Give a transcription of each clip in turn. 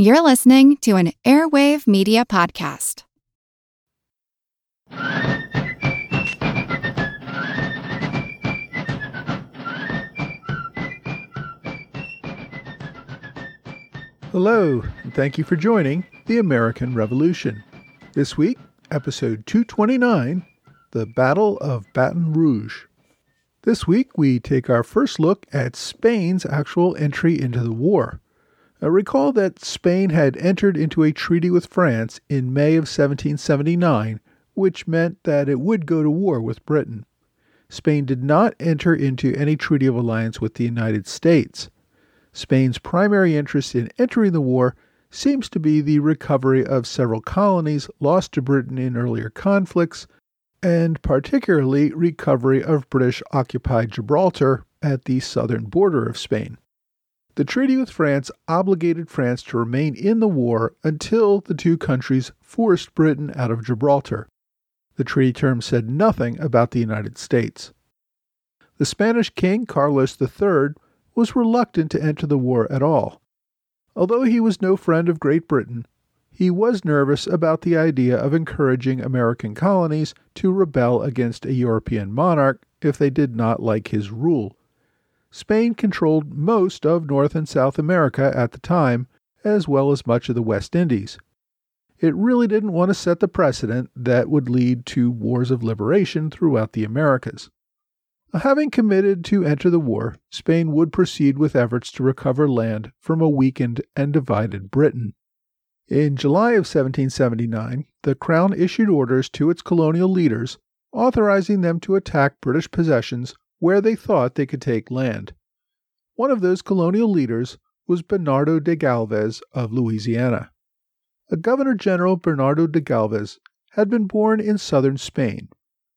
You're listening to an Airwave Media Podcast. Hello, and thank you for joining the American Revolution. This week, episode 229 The Battle of Baton Rouge. This week, we take our first look at Spain's actual entry into the war. Uh, recall that Spain had entered into a treaty with France in May of 1779, which meant that it would go to war with Britain. Spain did not enter into any treaty of alliance with the United States. Spain's primary interest in entering the war seems to be the recovery of several colonies lost to Britain in earlier conflicts, and particularly recovery of British occupied Gibraltar at the southern border of Spain. The treaty with France obligated France to remain in the war until the two countries forced Britain out of Gibraltar. The treaty terms said nothing about the United States. The Spanish king Carlos III was reluctant to enter the war at all. Although he was no friend of Great Britain, he was nervous about the idea of encouraging American colonies to rebel against a European monarch if they did not like his rule. Spain controlled most of North and South America at the time, as well as much of the West Indies. It really didn't want to set the precedent that would lead to wars of liberation throughout the Americas. Having committed to enter the war, Spain would proceed with efforts to recover land from a weakened and divided Britain. In July of 1779, the Crown issued orders to its colonial leaders authorizing them to attack British possessions where they thought they could take land. One of those colonial leaders was Bernardo de Galvez of Louisiana. A Governor General Bernardo de Galvez had been born in southern Spain,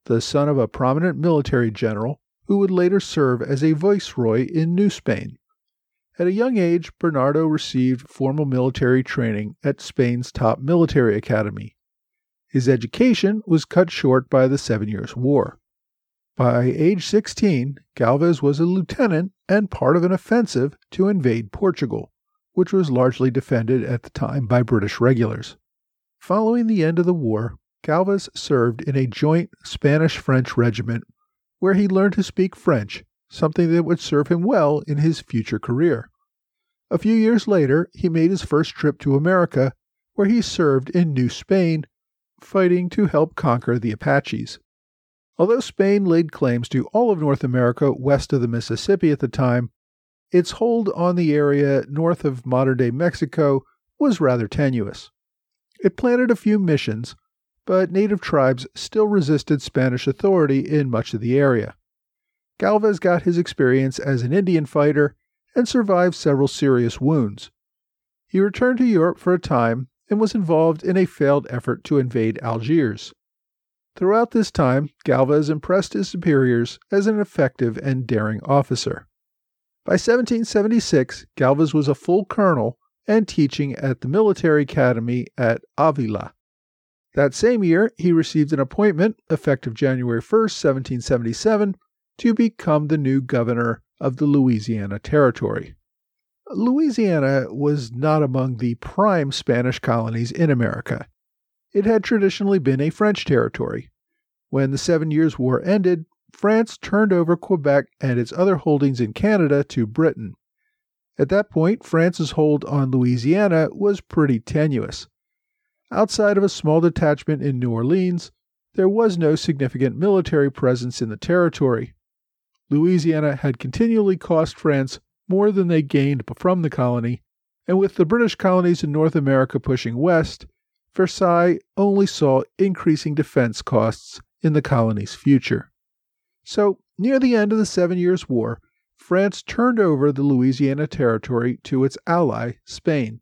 the son of a prominent military general who would later serve as a viceroy in New Spain. At a young age, Bernardo received formal military training at Spain's top military academy. His education was cut short by the Seven Years' War. By age 16, Galvez was a lieutenant and part of an offensive to invade Portugal, which was largely defended at the time by British regulars. Following the end of the war, Galvez served in a joint Spanish French regiment where he learned to speak French, something that would serve him well in his future career. A few years later, he made his first trip to America, where he served in New Spain, fighting to help conquer the Apaches. Although Spain laid claims to all of North America west of the Mississippi at the time, its hold on the area north of modern day Mexico was rather tenuous. It planted a few missions, but native tribes still resisted Spanish authority in much of the area. Galvez got his experience as an Indian fighter and survived several serious wounds. He returned to Europe for a time and was involved in a failed effort to invade Algiers. Throughout this time, Galvez impressed his superiors as an effective and daring officer. By 1776, Galvez was a full colonel and teaching at the military academy at Avila. That same year, he received an appointment, effective January 1, 1777, to become the new governor of the Louisiana Territory. Louisiana was not among the prime Spanish colonies in America. It had traditionally been a French territory. When the Seven Years' War ended, France turned over Quebec and its other holdings in Canada to Britain. At that point, France's hold on Louisiana was pretty tenuous. Outside of a small detachment in New Orleans, there was no significant military presence in the territory. Louisiana had continually cost France more than they gained from the colony, and with the British colonies in North America pushing west, Versailles only saw increasing defense costs in the colony's future. So, near the end of the Seven Years' War, France turned over the Louisiana Territory to its ally, Spain.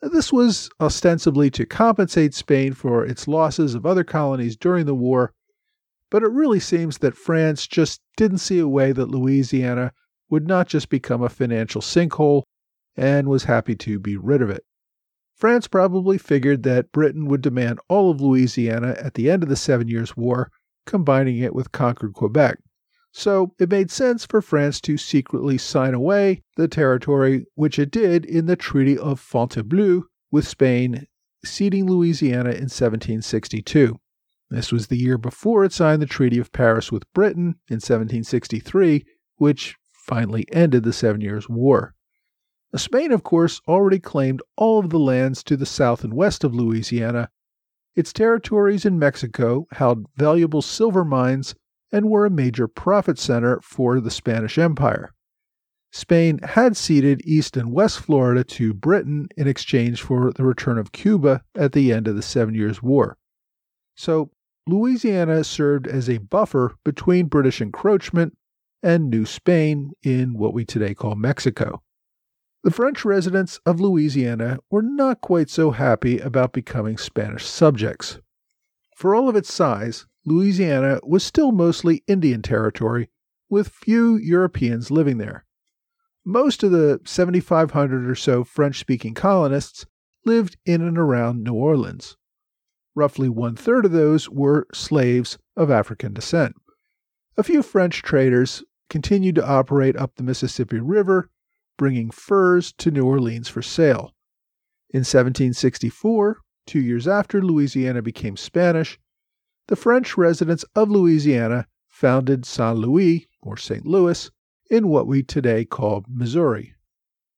This was ostensibly to compensate Spain for its losses of other colonies during the war, but it really seems that France just didn't see a way that Louisiana would not just become a financial sinkhole and was happy to be rid of it. France probably figured that Britain would demand all of Louisiana at the end of the Seven Years' War, combining it with conquered Quebec. So it made sense for France to secretly sign away the territory, which it did in the Treaty of Fontainebleau with Spain, ceding Louisiana in 1762. This was the year before it signed the Treaty of Paris with Britain in 1763, which finally ended the Seven Years' War. Spain, of course, already claimed all of the lands to the south and west of Louisiana. Its territories in Mexico held valuable silver mines and were a major profit center for the Spanish Empire. Spain had ceded East and West Florida to Britain in exchange for the return of Cuba at the end of the Seven Years' War. So, Louisiana served as a buffer between British encroachment and New Spain in what we today call Mexico. The French residents of Louisiana were not quite so happy about becoming Spanish subjects. For all of its size, Louisiana was still mostly Indian territory, with few Europeans living there. Most of the 7,500 or so French speaking colonists lived in and around New Orleans. Roughly one third of those were slaves of African descent. A few French traders continued to operate up the Mississippi River bringing furs to New Orleans for sale. In 1764, two years after Louisiana became Spanish, the French residents of Louisiana founded St. Louis, or St. Louis, in what we today call Missouri.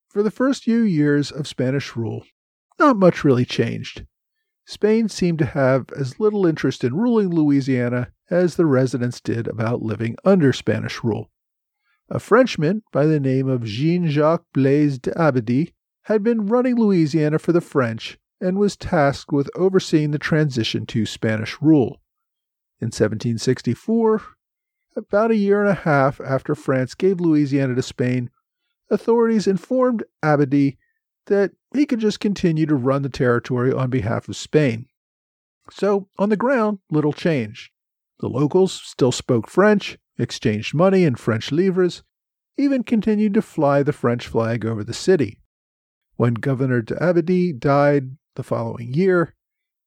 For the first few years of Spanish rule, not much really changed. Spain seemed to have as little interest in ruling Louisiana as the residents did about living under Spanish rule. A Frenchman by the name of Jean Jacques Blaise d'Abbadie had been running Louisiana for the French and was tasked with overseeing the transition to Spanish rule. In 1764, about a year and a half after France gave Louisiana to Spain, authorities informed Abbadie that he could just continue to run the territory on behalf of Spain. So, on the ground, little changed. The locals still spoke French, exchanged money in French livres, even continued to fly the French flag over the city. When Governor d'Abbadie died the following year,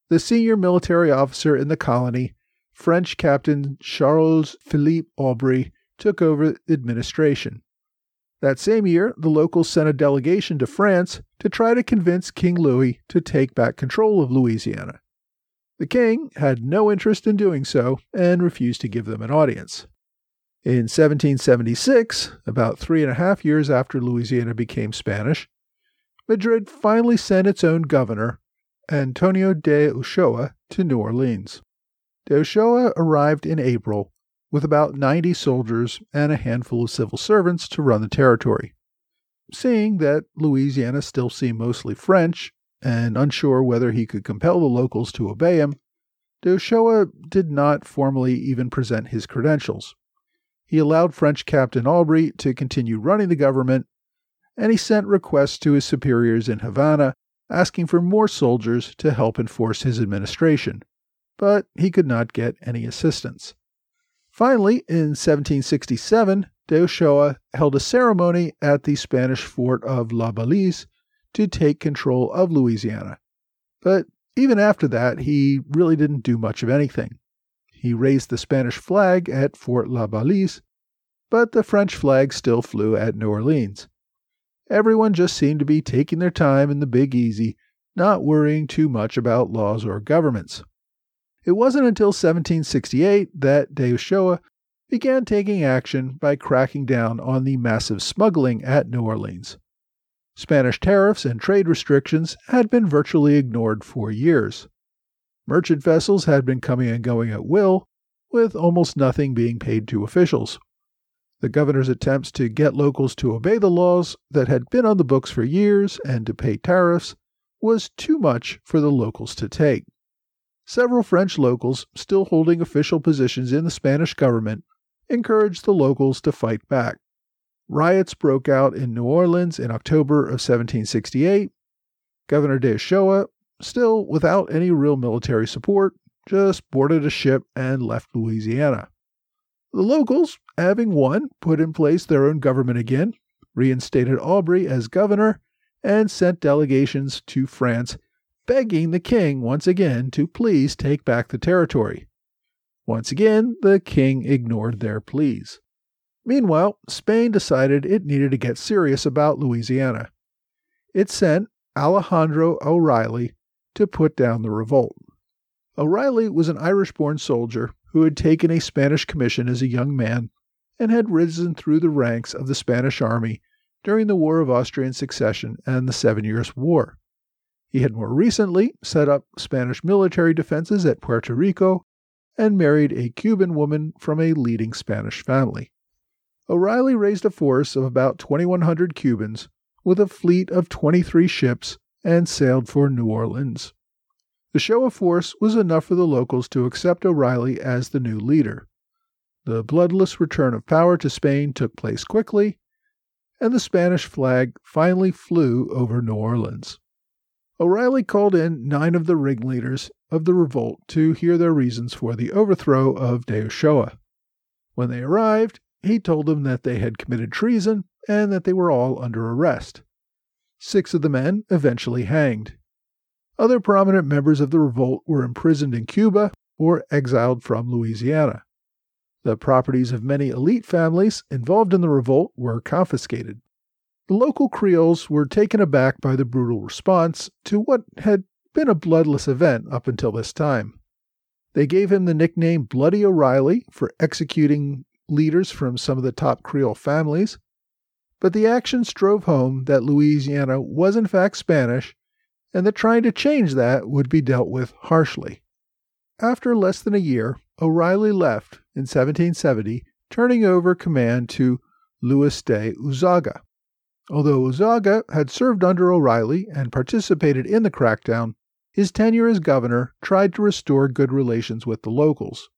the senior military officer in the colony, French Captain Charles Philippe Aubry, took over administration. That same year, the locals sent a delegation to France to try to convince King Louis to take back control of Louisiana. The king had no interest in doing so and refused to give them an audience. In 1776, about three and a half years after Louisiana became Spanish, Madrid finally sent its own governor, Antonio de Ochoa, to New Orleans. De Ochoa arrived in April with about 90 soldiers and a handful of civil servants to run the territory. Seeing that Louisiana still seemed mostly French, and unsure whether he could compel the locals to obey him, de Ochoa did not formally even present his credentials. He allowed French Captain Aubry to continue running the government, and he sent requests to his superiors in Havana asking for more soldiers to help enforce his administration, but he could not get any assistance. Finally, in 1767, de Ochoa held a ceremony at the Spanish fort of La Balise to take control of Louisiana. But even after that, he really didn't do much of anything. He raised the Spanish flag at Fort La Balise, but the French flag still flew at New Orleans. Everyone just seemed to be taking their time in the Big Easy, not worrying too much about laws or governments. It wasn't until 1768 that De Ochoa began taking action by cracking down on the massive smuggling at New Orleans. Spanish tariffs and trade restrictions had been virtually ignored for years. Merchant vessels had been coming and going at will, with almost nothing being paid to officials. The governor's attempts to get locals to obey the laws that had been on the books for years and to pay tariffs was too much for the locals to take. Several French locals, still holding official positions in the Spanish government, encouraged the locals to fight back. Riots broke out in New Orleans in October of 1768. Governor de Ochoa Still, without any real military support, just boarded a ship and left Louisiana. The locals, having won, put in place their own government again, reinstated Aubry as governor, and sent delegations to France begging the king once again to please take back the territory. Once again, the king ignored their pleas. Meanwhile, Spain decided it needed to get serious about Louisiana. It sent Alejandro O'Reilly to put down the revolt. O'Reilly was an Irish born soldier who had taken a Spanish commission as a young man and had risen through the ranks of the Spanish army during the War of Austrian Succession and the Seven Years' War. He had more recently set up Spanish military defenses at Puerto Rico and married a Cuban woman from a leading Spanish family. O'Reilly raised a force of about 2,100 Cubans with a fleet of 23 ships and sailed for New Orleans. The show of force was enough for the locals to accept O'Reilly as the new leader. The bloodless return of power to Spain took place quickly, and the Spanish flag finally flew over New Orleans. O'Reilly called in nine of the ringleaders of the revolt to hear their reasons for the overthrow of De Ochoa. When they arrived, he told them that they had committed treason and that they were all under arrest. Six of the men eventually hanged. Other prominent members of the revolt were imprisoned in Cuba or exiled from Louisiana. The properties of many elite families involved in the revolt were confiscated. The local Creoles were taken aback by the brutal response to what had been a bloodless event up until this time. They gave him the nickname Bloody O'Reilly for executing leaders from some of the top Creole families, but the actions drove home that Louisiana was in fact Spanish and that trying to change that would be dealt with harshly. After less than a year, O'Reilly left in 1770, turning over command to Luis de Unzaga. Although Unzaga had served under O'Reilly and participated in the crackdown, his tenure as governor tried to restore good relations with the locals.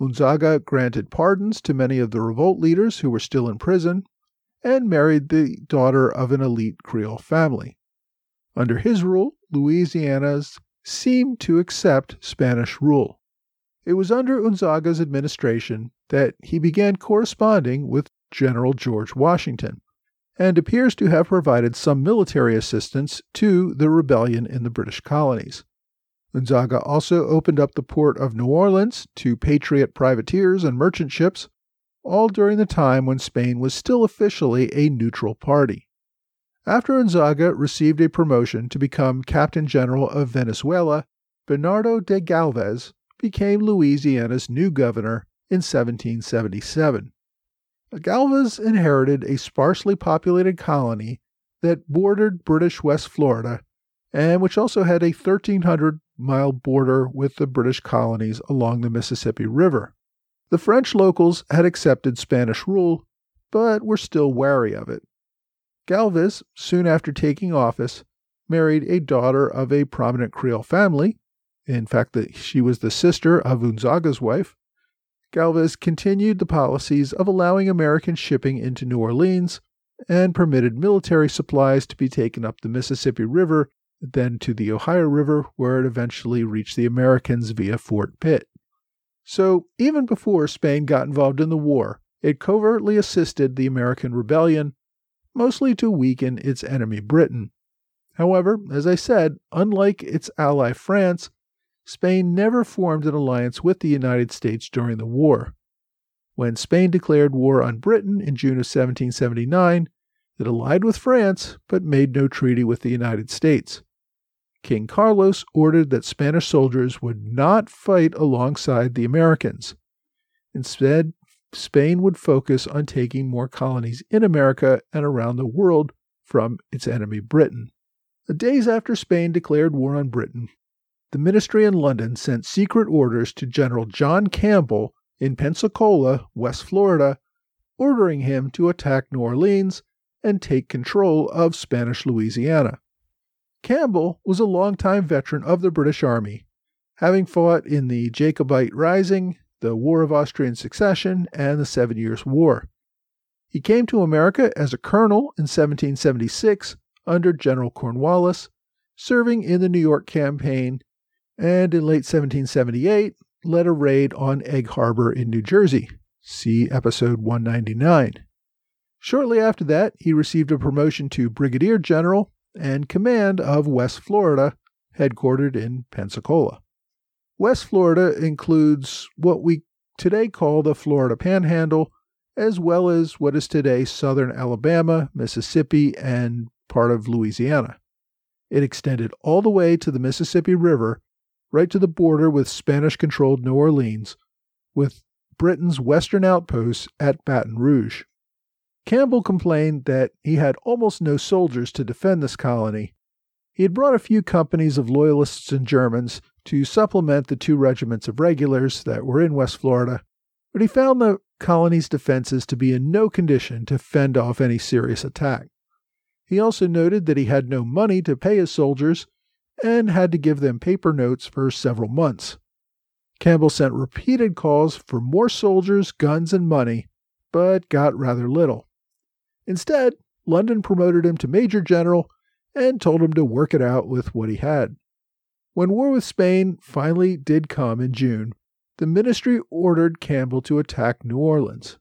Unzaga granted pardons to many of the revolt leaders who were still in prison and married the daughter of an elite Creole family. Under his rule, Louisiana's seemed to accept Spanish rule. It was under Unzaga's administration that he began corresponding with General George Washington and appears to have provided some military assistance to the rebellion in the British colonies. Unzaga also opened up the port of New Orleans to Patriot privateers and merchant ships, all during the time when Spain was still officially a neutral party. After Unzaga received a promotion to become Captain General of Venezuela, Bernardo de Galvez became Louisiana's new governor in 1777. Galvez inherited a sparsely populated colony that bordered British West Florida and which also had a 1,300 mile border with the British colonies along the Mississippi River. The French locals had accepted Spanish rule, but were still wary of it. Galvez, soon after taking office, married a daughter of a prominent Creole family. In fact, she was the sister of Unzaga's wife, Galvez continued the policies of allowing American shipping into New Orleans and permitted military supplies to be taken up the Mississippi River, then to the Ohio River, where it eventually reached the Americans via Fort Pitt. So, even before Spain got involved in the war, it covertly assisted the American rebellion, mostly to weaken its enemy Britain. However, as I said, unlike its ally France, Spain never formed an alliance with the United States during the war. When Spain declared war on Britain in June of 1779, it allied with France but made no treaty with the United States. King Carlos ordered that Spanish soldiers would not fight alongside the Americans. Instead, Spain would focus on taking more colonies in America and around the world from its enemy Britain. Days after Spain declared war on Britain, the ministry in London sent secret orders to General John Campbell in Pensacola, West Florida, ordering him to attack New Orleans and take control of Spanish Louisiana. Campbell was a longtime veteran of the British Army, having fought in the Jacobite Rising, the War of Austrian Succession, and the Seven Years' War. He came to America as a colonel in 1776 under General Cornwallis, serving in the New York campaign and in late 1778 led a raid on Egg Harbor in New Jersey. See episode 199. Shortly after that, he received a promotion to brigadier general and command of West Florida, headquartered in Pensacola. West Florida includes what we today call the Florida Panhandle as well as what is today southern Alabama, Mississippi, and part of Louisiana. It extended all the way to the Mississippi River, right to the border with Spanish controlled New Orleans, with Britain's western outposts at Baton Rouge. Campbell complained that he had almost no soldiers to defend this colony. He had brought a few companies of Loyalists and Germans to supplement the two regiments of regulars that were in West Florida, but he found the colony's defenses to be in no condition to fend off any serious attack. He also noted that he had no money to pay his soldiers and had to give them paper notes for several months. Campbell sent repeated calls for more soldiers, guns, and money, but got rather little. Instead, London promoted him to Major General and told him to work it out with what he had. When war with Spain finally did come in June, the ministry ordered Campbell to attack New Orleans.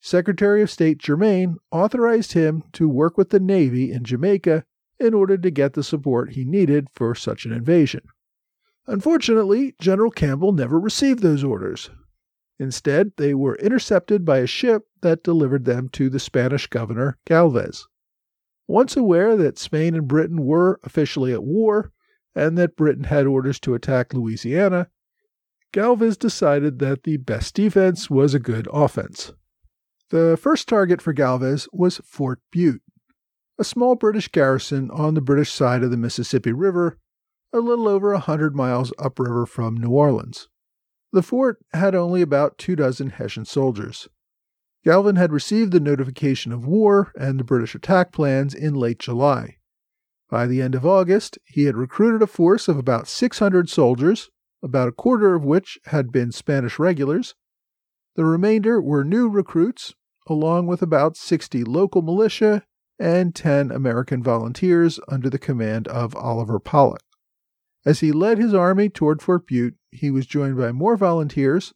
Secretary of State Germain authorized him to work with the Navy in Jamaica in order to get the support he needed for such an invasion. Unfortunately, General Campbell never received those orders. Instead, they were intercepted by a ship that delivered them to the Spanish governor, Galvez. Once aware that Spain and Britain were officially at war, and that Britain had orders to attack Louisiana, Galvez decided that the best defense was a good offense. The first target for Galvez was Fort Bute, a small British garrison on the British side of the Mississippi River, a little over a hundred miles upriver from New Orleans. The fort had only about two dozen Hessian soldiers. Galvez had received the notification of war and the British attack plans in late July. By the end of August, he had recruited a force of about 600 soldiers, about a quarter of which had been Spanish regulars. The remainder were new recruits, along with about 60 local militia and 10 American volunteers under the command of Oliver Pollock. As he led his army toward Fort Bute, he was joined by more volunteers,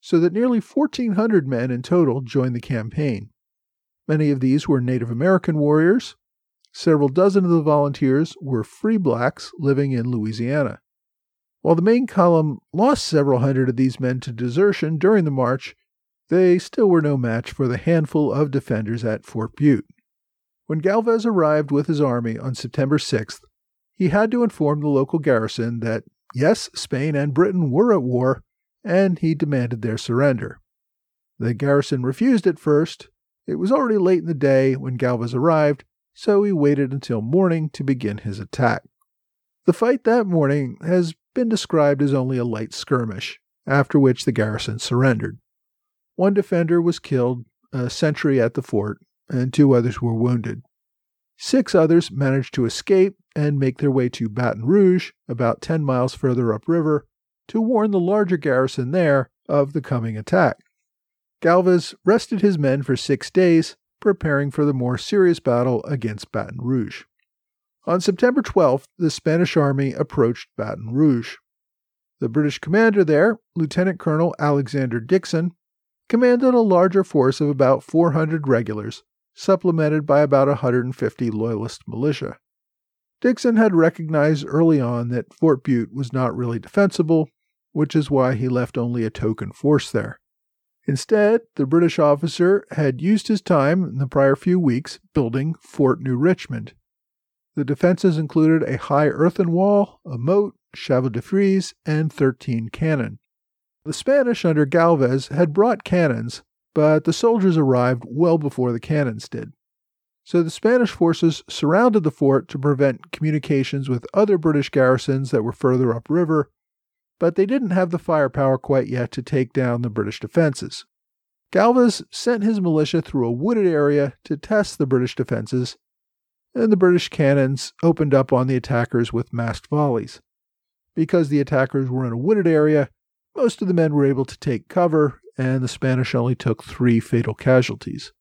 so that nearly 1,400 men in total joined the campaign. Many of these were Native American warriors. Several dozen of the volunteers were free blacks living in Louisiana. While the main column lost several hundred of these men to desertion during the march, they still were no match for the handful of defenders at Fort Bute. When Galvez arrived with his army on September 6th, he had to inform the local garrison that, yes, Spain and Britain were at war, and he demanded their surrender. The garrison refused at first. It was already late in the day when Galvez arrived, so he waited until morning to begin his attack. The fight that morning has been described as only a light skirmish, after which the garrison surrendered. One defender was killed, a sentry at the fort, and two others were wounded. Six others managed to escape and make their way to Baton Rouge, about 10 miles further upriver, to warn the larger garrison there of the coming attack. Galvez rested his men for six days, preparing for the more serious battle against Baton Rouge. On September 12th, the Spanish army approached Baton Rouge. The British commander there, Lieutenant Colonel Alexander Dickson, commanded a larger force of about 400 regulars, supplemented by about 150 Loyalist militia. Dickson had recognized early on that Fort Bute was not really defensible, which is why he left only a token force there. Instead, the British officer had used his time in the prior few weeks building Fort New Richmond. The defenses included a high earthen wall, a moat, chevaux de frise, and 13 cannon. The Spanish under Galvez had brought cannons, but the soldiers arrived well before the cannons did. So the Spanish forces surrounded the fort to prevent communications with other British garrisons that were further upriver, but they didn't have the firepower quite yet to take down the British defenses. Galvez sent his militia through a wooded area to test the British defenses, and the British cannons opened up on the attackers with masked volleys. Because the attackers were in a wooded area, most of the men were able to take cover, and the Spanish only took three fatal casualties.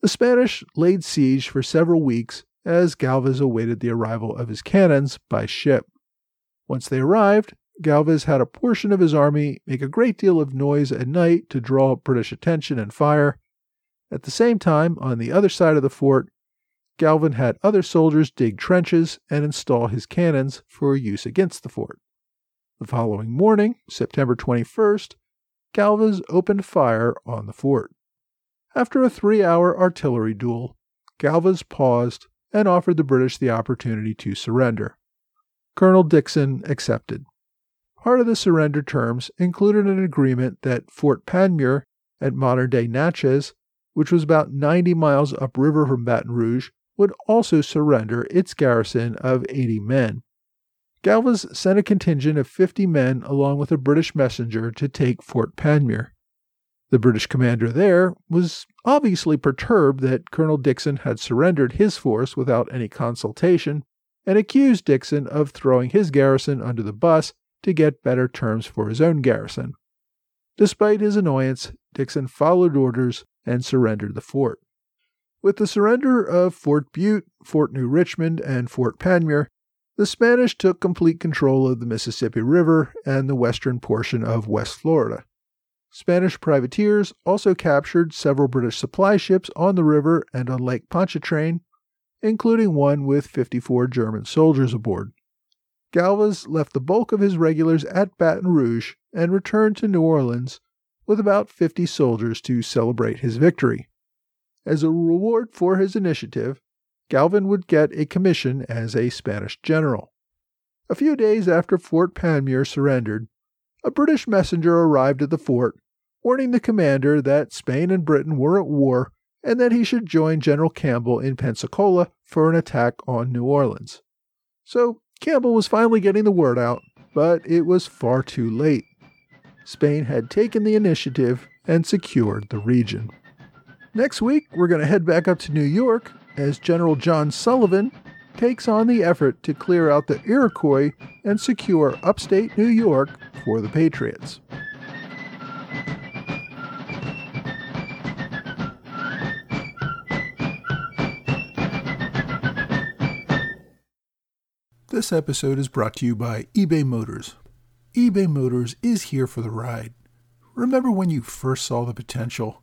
The Spanish laid siege for several weeks as Galvez awaited the arrival of his cannons by ship. Once they arrived, Galvez had a portion of his army make a great deal of noise at night to draw British attention and fire. At the same time, on the other side of the fort, Galvez had other soldiers dig trenches and install his cannons for use against the fort. The following morning, September 21st, Galvez opened fire on the fort. After a three hour artillery duel, Galvez paused and offered the British the opportunity to surrender. Colonel Dickson accepted. Part of the surrender terms included an agreement that Fort Panmure at modern day Natchez, which was about 90 miles upriver from Baton Rouge, would also surrender its garrison of 80 men. Galvez sent a contingent of 50 men along with a British messenger to take Fort Panmure. The British commander there was obviously perturbed that Colonel Dickson had surrendered his force without any consultation and accused Dickson of throwing his garrison under the bus to get better terms for his own garrison. Despite his annoyance, Dickson followed orders and surrendered the fort. With the surrender of Fort Bute, Fort New Richmond, and Fort Panmure, the Spanish took complete control of the Mississippi River and the western portion of West Florida. Spanish privateers also captured several British supply ships on the river and on Lake Pontchartrain, including one with 54 German soldiers aboard. Galvez left the bulk of his regulars at Baton Rouge and returned to New Orleans with about 50 soldiers to celebrate his victory. As a reward for his initiative, Galvez would get a commission as a Spanish general. A few days after Fort Panmure surrendered, a British messenger arrived at the fort warning the commander that Spain and Britain were at war and that he should join General Campbell in Pensacola for an attack on New Orleans. So Campbell was finally getting the word out, but it was far too late. Spain had taken the initiative and secured the region. Next week, we're going to head back up to New York as General John Sullivan takes on the effort to clear out the Iroquois and secure upstate New York for the Patriots. This episode is brought to you by eBay Motors. eBay Motors is here for the ride. Remember when you first saw the potential,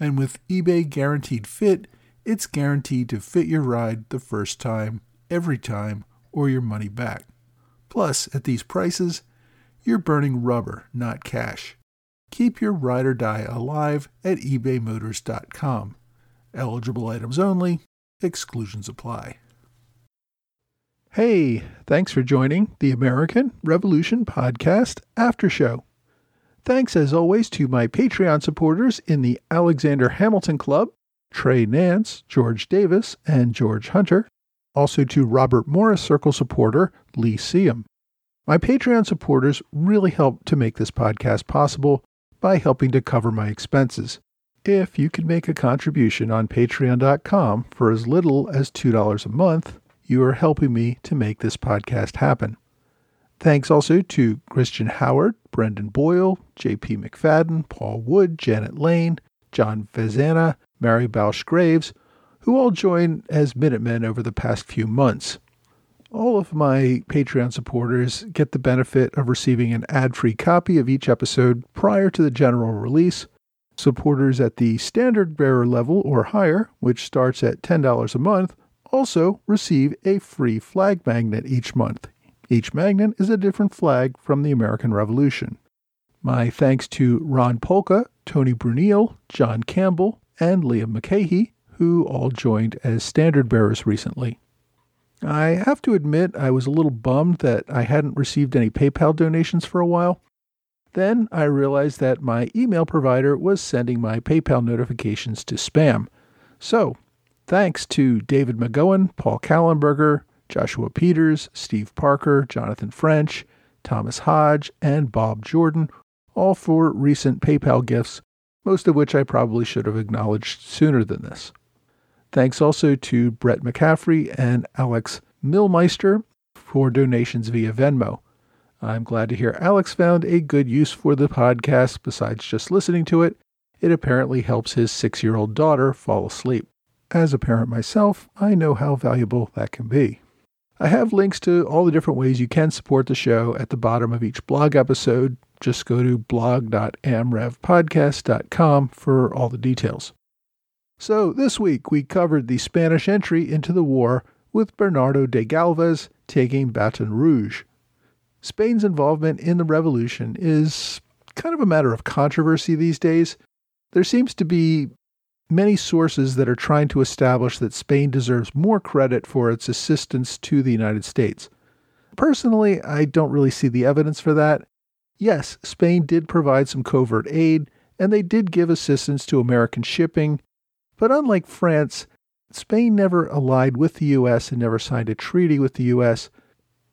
And with eBay Guaranteed Fit, it's guaranteed to fit your ride the first time, every time, or your money back. Plus, at these prices, you're burning rubber, not cash. Keep your ride or die alive at ebaymotors.com. Eligible items only, exclusions apply. Hey, thanks for joining the American Revolution Podcast After Show. Thanks, as always, to my Patreon supporters in the Alexander Hamilton Club Trey Nance, George Davis, and George Hunter. Also to Robert Morris Circle supporter Lee Seam. My Patreon supporters really help to make this podcast possible by helping to cover my expenses. If you can make a contribution on patreon.com for as little as $2 a month, you are helping me to make this podcast happen. Thanks also to Christian Howard, Brendan Boyle, J.P. McFadden, Paul Wood, Janet Lane, John Vezana, Mary Balsh Graves, who all joined as Minutemen over the past few months. All of my Patreon supporters get the benefit of receiving an ad free copy of each episode prior to the general release. Supporters at the standard bearer level or higher, which starts at $10 a month, also receive a free flag magnet each month. Each magnet is a different flag from the American Revolution. My thanks to Ron Polka, Tony Brunel, John Campbell, and Liam McCahey, who all joined as standard bearers recently. I have to admit, I was a little bummed that I hadn't received any PayPal donations for a while. Then I realized that my email provider was sending my PayPal notifications to spam. So Thanks to David McGowan, Paul Kallenberger, Joshua Peters, Steve Parker, Jonathan French, Thomas Hodge, and Bob Jordan, all for recent PayPal gifts, most of which I probably should have acknowledged sooner than this. Thanks also to Brett McCaffrey and Alex Millmeister for donations via Venmo. I'm glad to hear Alex found a good use for the podcast besides just listening to it. It apparently helps his six year old daughter fall asleep. as a parent myself, I know how valuable that can be. I have links to all the different ways you can support the show at the bottom of each blog episode. Just go to blog.amrevpodcast.com for all the details. So, this week we covered the Spanish entry into the war with Bernardo de Galvez taking Baton Rouge. Spain's involvement in the revolution is kind of a matter of controversy these days. There seems to be many sources that are trying to establish that Spain deserves more credit for its assistance to the United States. Personally, I don't really see the evidence for that. Yes, Spain did provide some covert aid, and they did give assistance to American shipping, but unlike France, Spain never allied with the U.S. and never signed a treaty with the U.S.,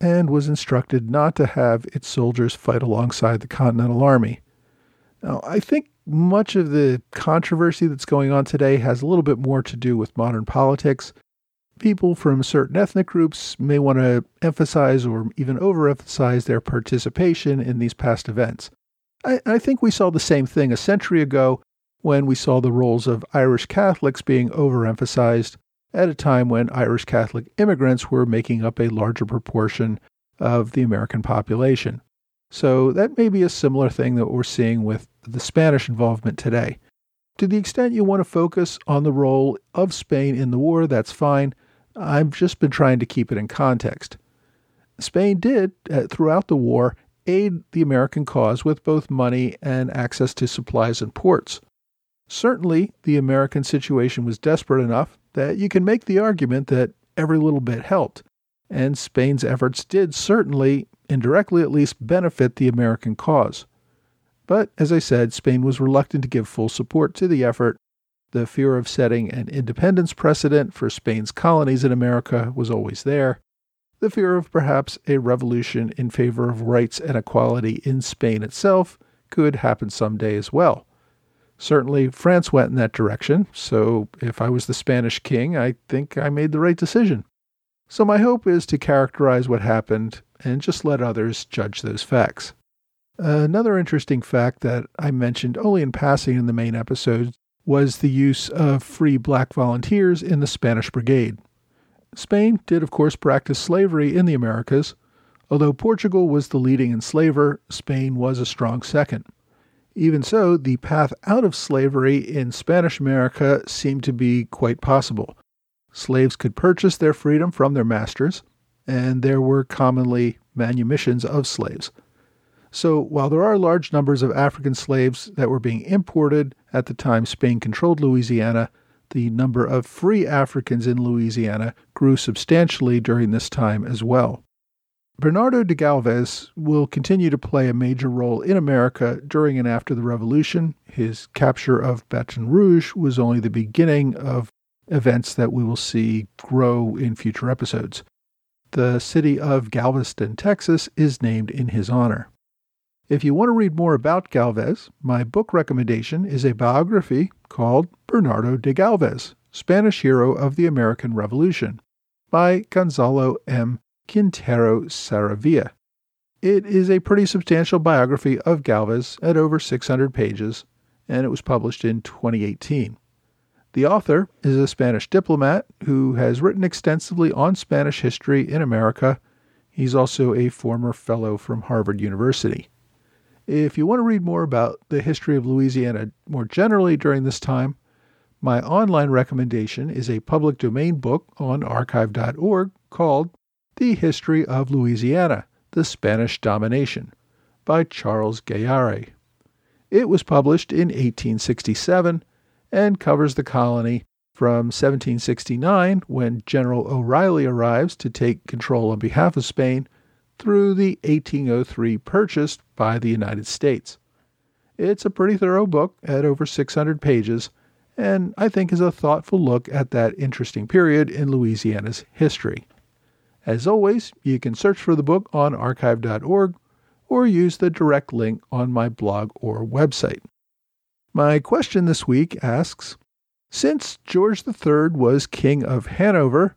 and was instructed not to have its soldiers fight alongside the Continental Army. Now, I think much of the controversy that's going on today has a little bit more to do with modern politics. People from certain ethnic groups may want to emphasize or even overemphasize their participation in these past events. I, I, think we saw the same thing a century ago when we saw the roles of Irish Catholics being overemphasized at a time when Irish Catholic immigrants were making up a larger proportion of the American population. So that may be a similar thing that we're seeing with the Spanish involvement today. To the extent you want to focus on the role of Spain in the war, that's fine. I've just been trying to keep it in context. Spain did, uh, throughout the war, aid the American cause with both money and access to supplies and ports. Certainly, the American situation was desperate enough that you can make the argument that every little bit helped, and Spain's efforts did certainly, indirectly at least, benefit the American cause. But as I said, Spain was reluctant to give full support to the effort. The fear of setting an independence precedent for Spain's colonies in America was always there. The fear of perhaps a revolution in favor of rights and equality in Spain itself could happen someday as well. Certainly, France went in that direction, so if I was the Spanish king, I think I made the right decision. So, my hope is to characterize what happened and just let others judge those facts. Another interesting fact that I mentioned only in passing in the main episode was the use of free black volunteers in the Spanish Brigade. Spain did, of course, practice slavery in the Americas. Although Portugal was the leading enslaver, Spain was a strong second. Even so, the path out of slavery in Spanish America seemed to be quite possible. Slaves could purchase their freedom from their masters, and there were commonly manumissions of slaves. So, while there are large numbers of African slaves that were being imported at the time Spain controlled Louisiana, the number of free Africans in Louisiana grew substantially during this time as well. Bernardo de Galvez will continue to play a major role in America during and after the Revolution. His capture of Baton Rouge was only the beginning of events that we will see grow in future episodes. The city of Galveston, Texas is named in his honor. If you want to read more about Galvez, my book recommendation is a biography called Bernardo de Galvez, Spanish Hero of the American Revolution, by Gonzalo M. Quintero Saravia. It is a pretty substantial biography of Galvez at over 600 pages, and it was published in 2018. The author is a Spanish diplomat who has written extensively on Spanish history in America. He's also a former fellow from Harvard University. If you want to read more about the history of Louisiana more generally during this time, my online recommendation is a public domain book on archive.org called The History of Louisiana The Spanish Domination by Charles Gayarré. It was published in 1867 and covers the colony from 1769, when General O'Reilly arrives to take control on behalf of Spain, through the 1803 purchase by the United States. It's a pretty thorough book at over 600 pages, and I think is a thoughtful look at that interesting period in Louisiana's history. As always, you can search for the book on archive.org or use the direct link on my blog or website. My question this week asks Since George III was King of Hanover,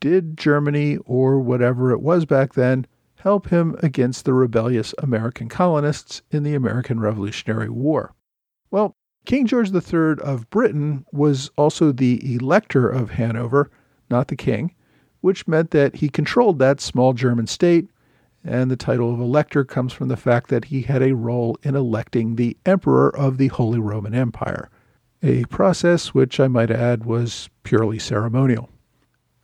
did Germany, or whatever it was back then, help him against the rebellious American colonists in the American Revolutionary War? Well, King George III of Britain was also the elector of Hanover, not the king, which meant that he controlled that small German state, and the title of elector comes from the fact that he had a role in electing the emperor of the Holy Roman Empire, a process which I might add was purely ceremonial.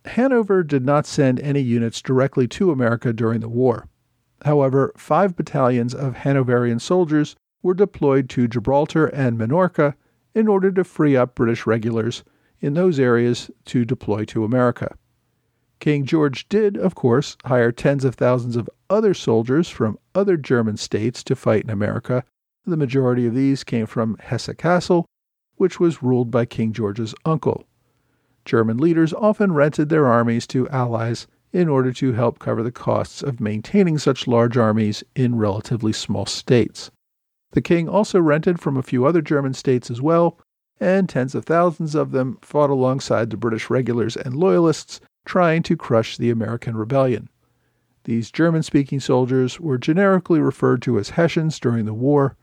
Hanover did not send any units directly to America during the war. However, five battalions of Hanoverian soldiers were deployed to Gibraltar and Minorca in order to free up British regulars in those areas to deploy to America. King George did, of course, hire tens of thousands of other soldiers from other German states to fight in America. The majority of these came from Hesse Cassel, which was ruled by King George's uncle. German leaders often rented their armies to allies in order to help cover the costs of maintaining such large armies in relatively small states. The king also rented from a few other German states as well, and tens of thousands of them fought alongside the British regulars and loyalists trying to crush the American rebellion. These German speaking soldiers were generically referred to as Hessians during the war,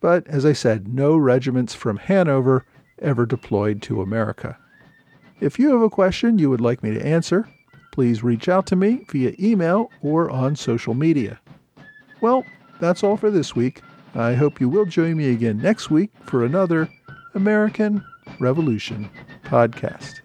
but as I said, no regiments from Hanover ever deployed to America. If you have a question you would like me to answer, please reach out to me via email or on social media. Well, that's all for this week. I hope you will join me again next week for another American Revolution podcast.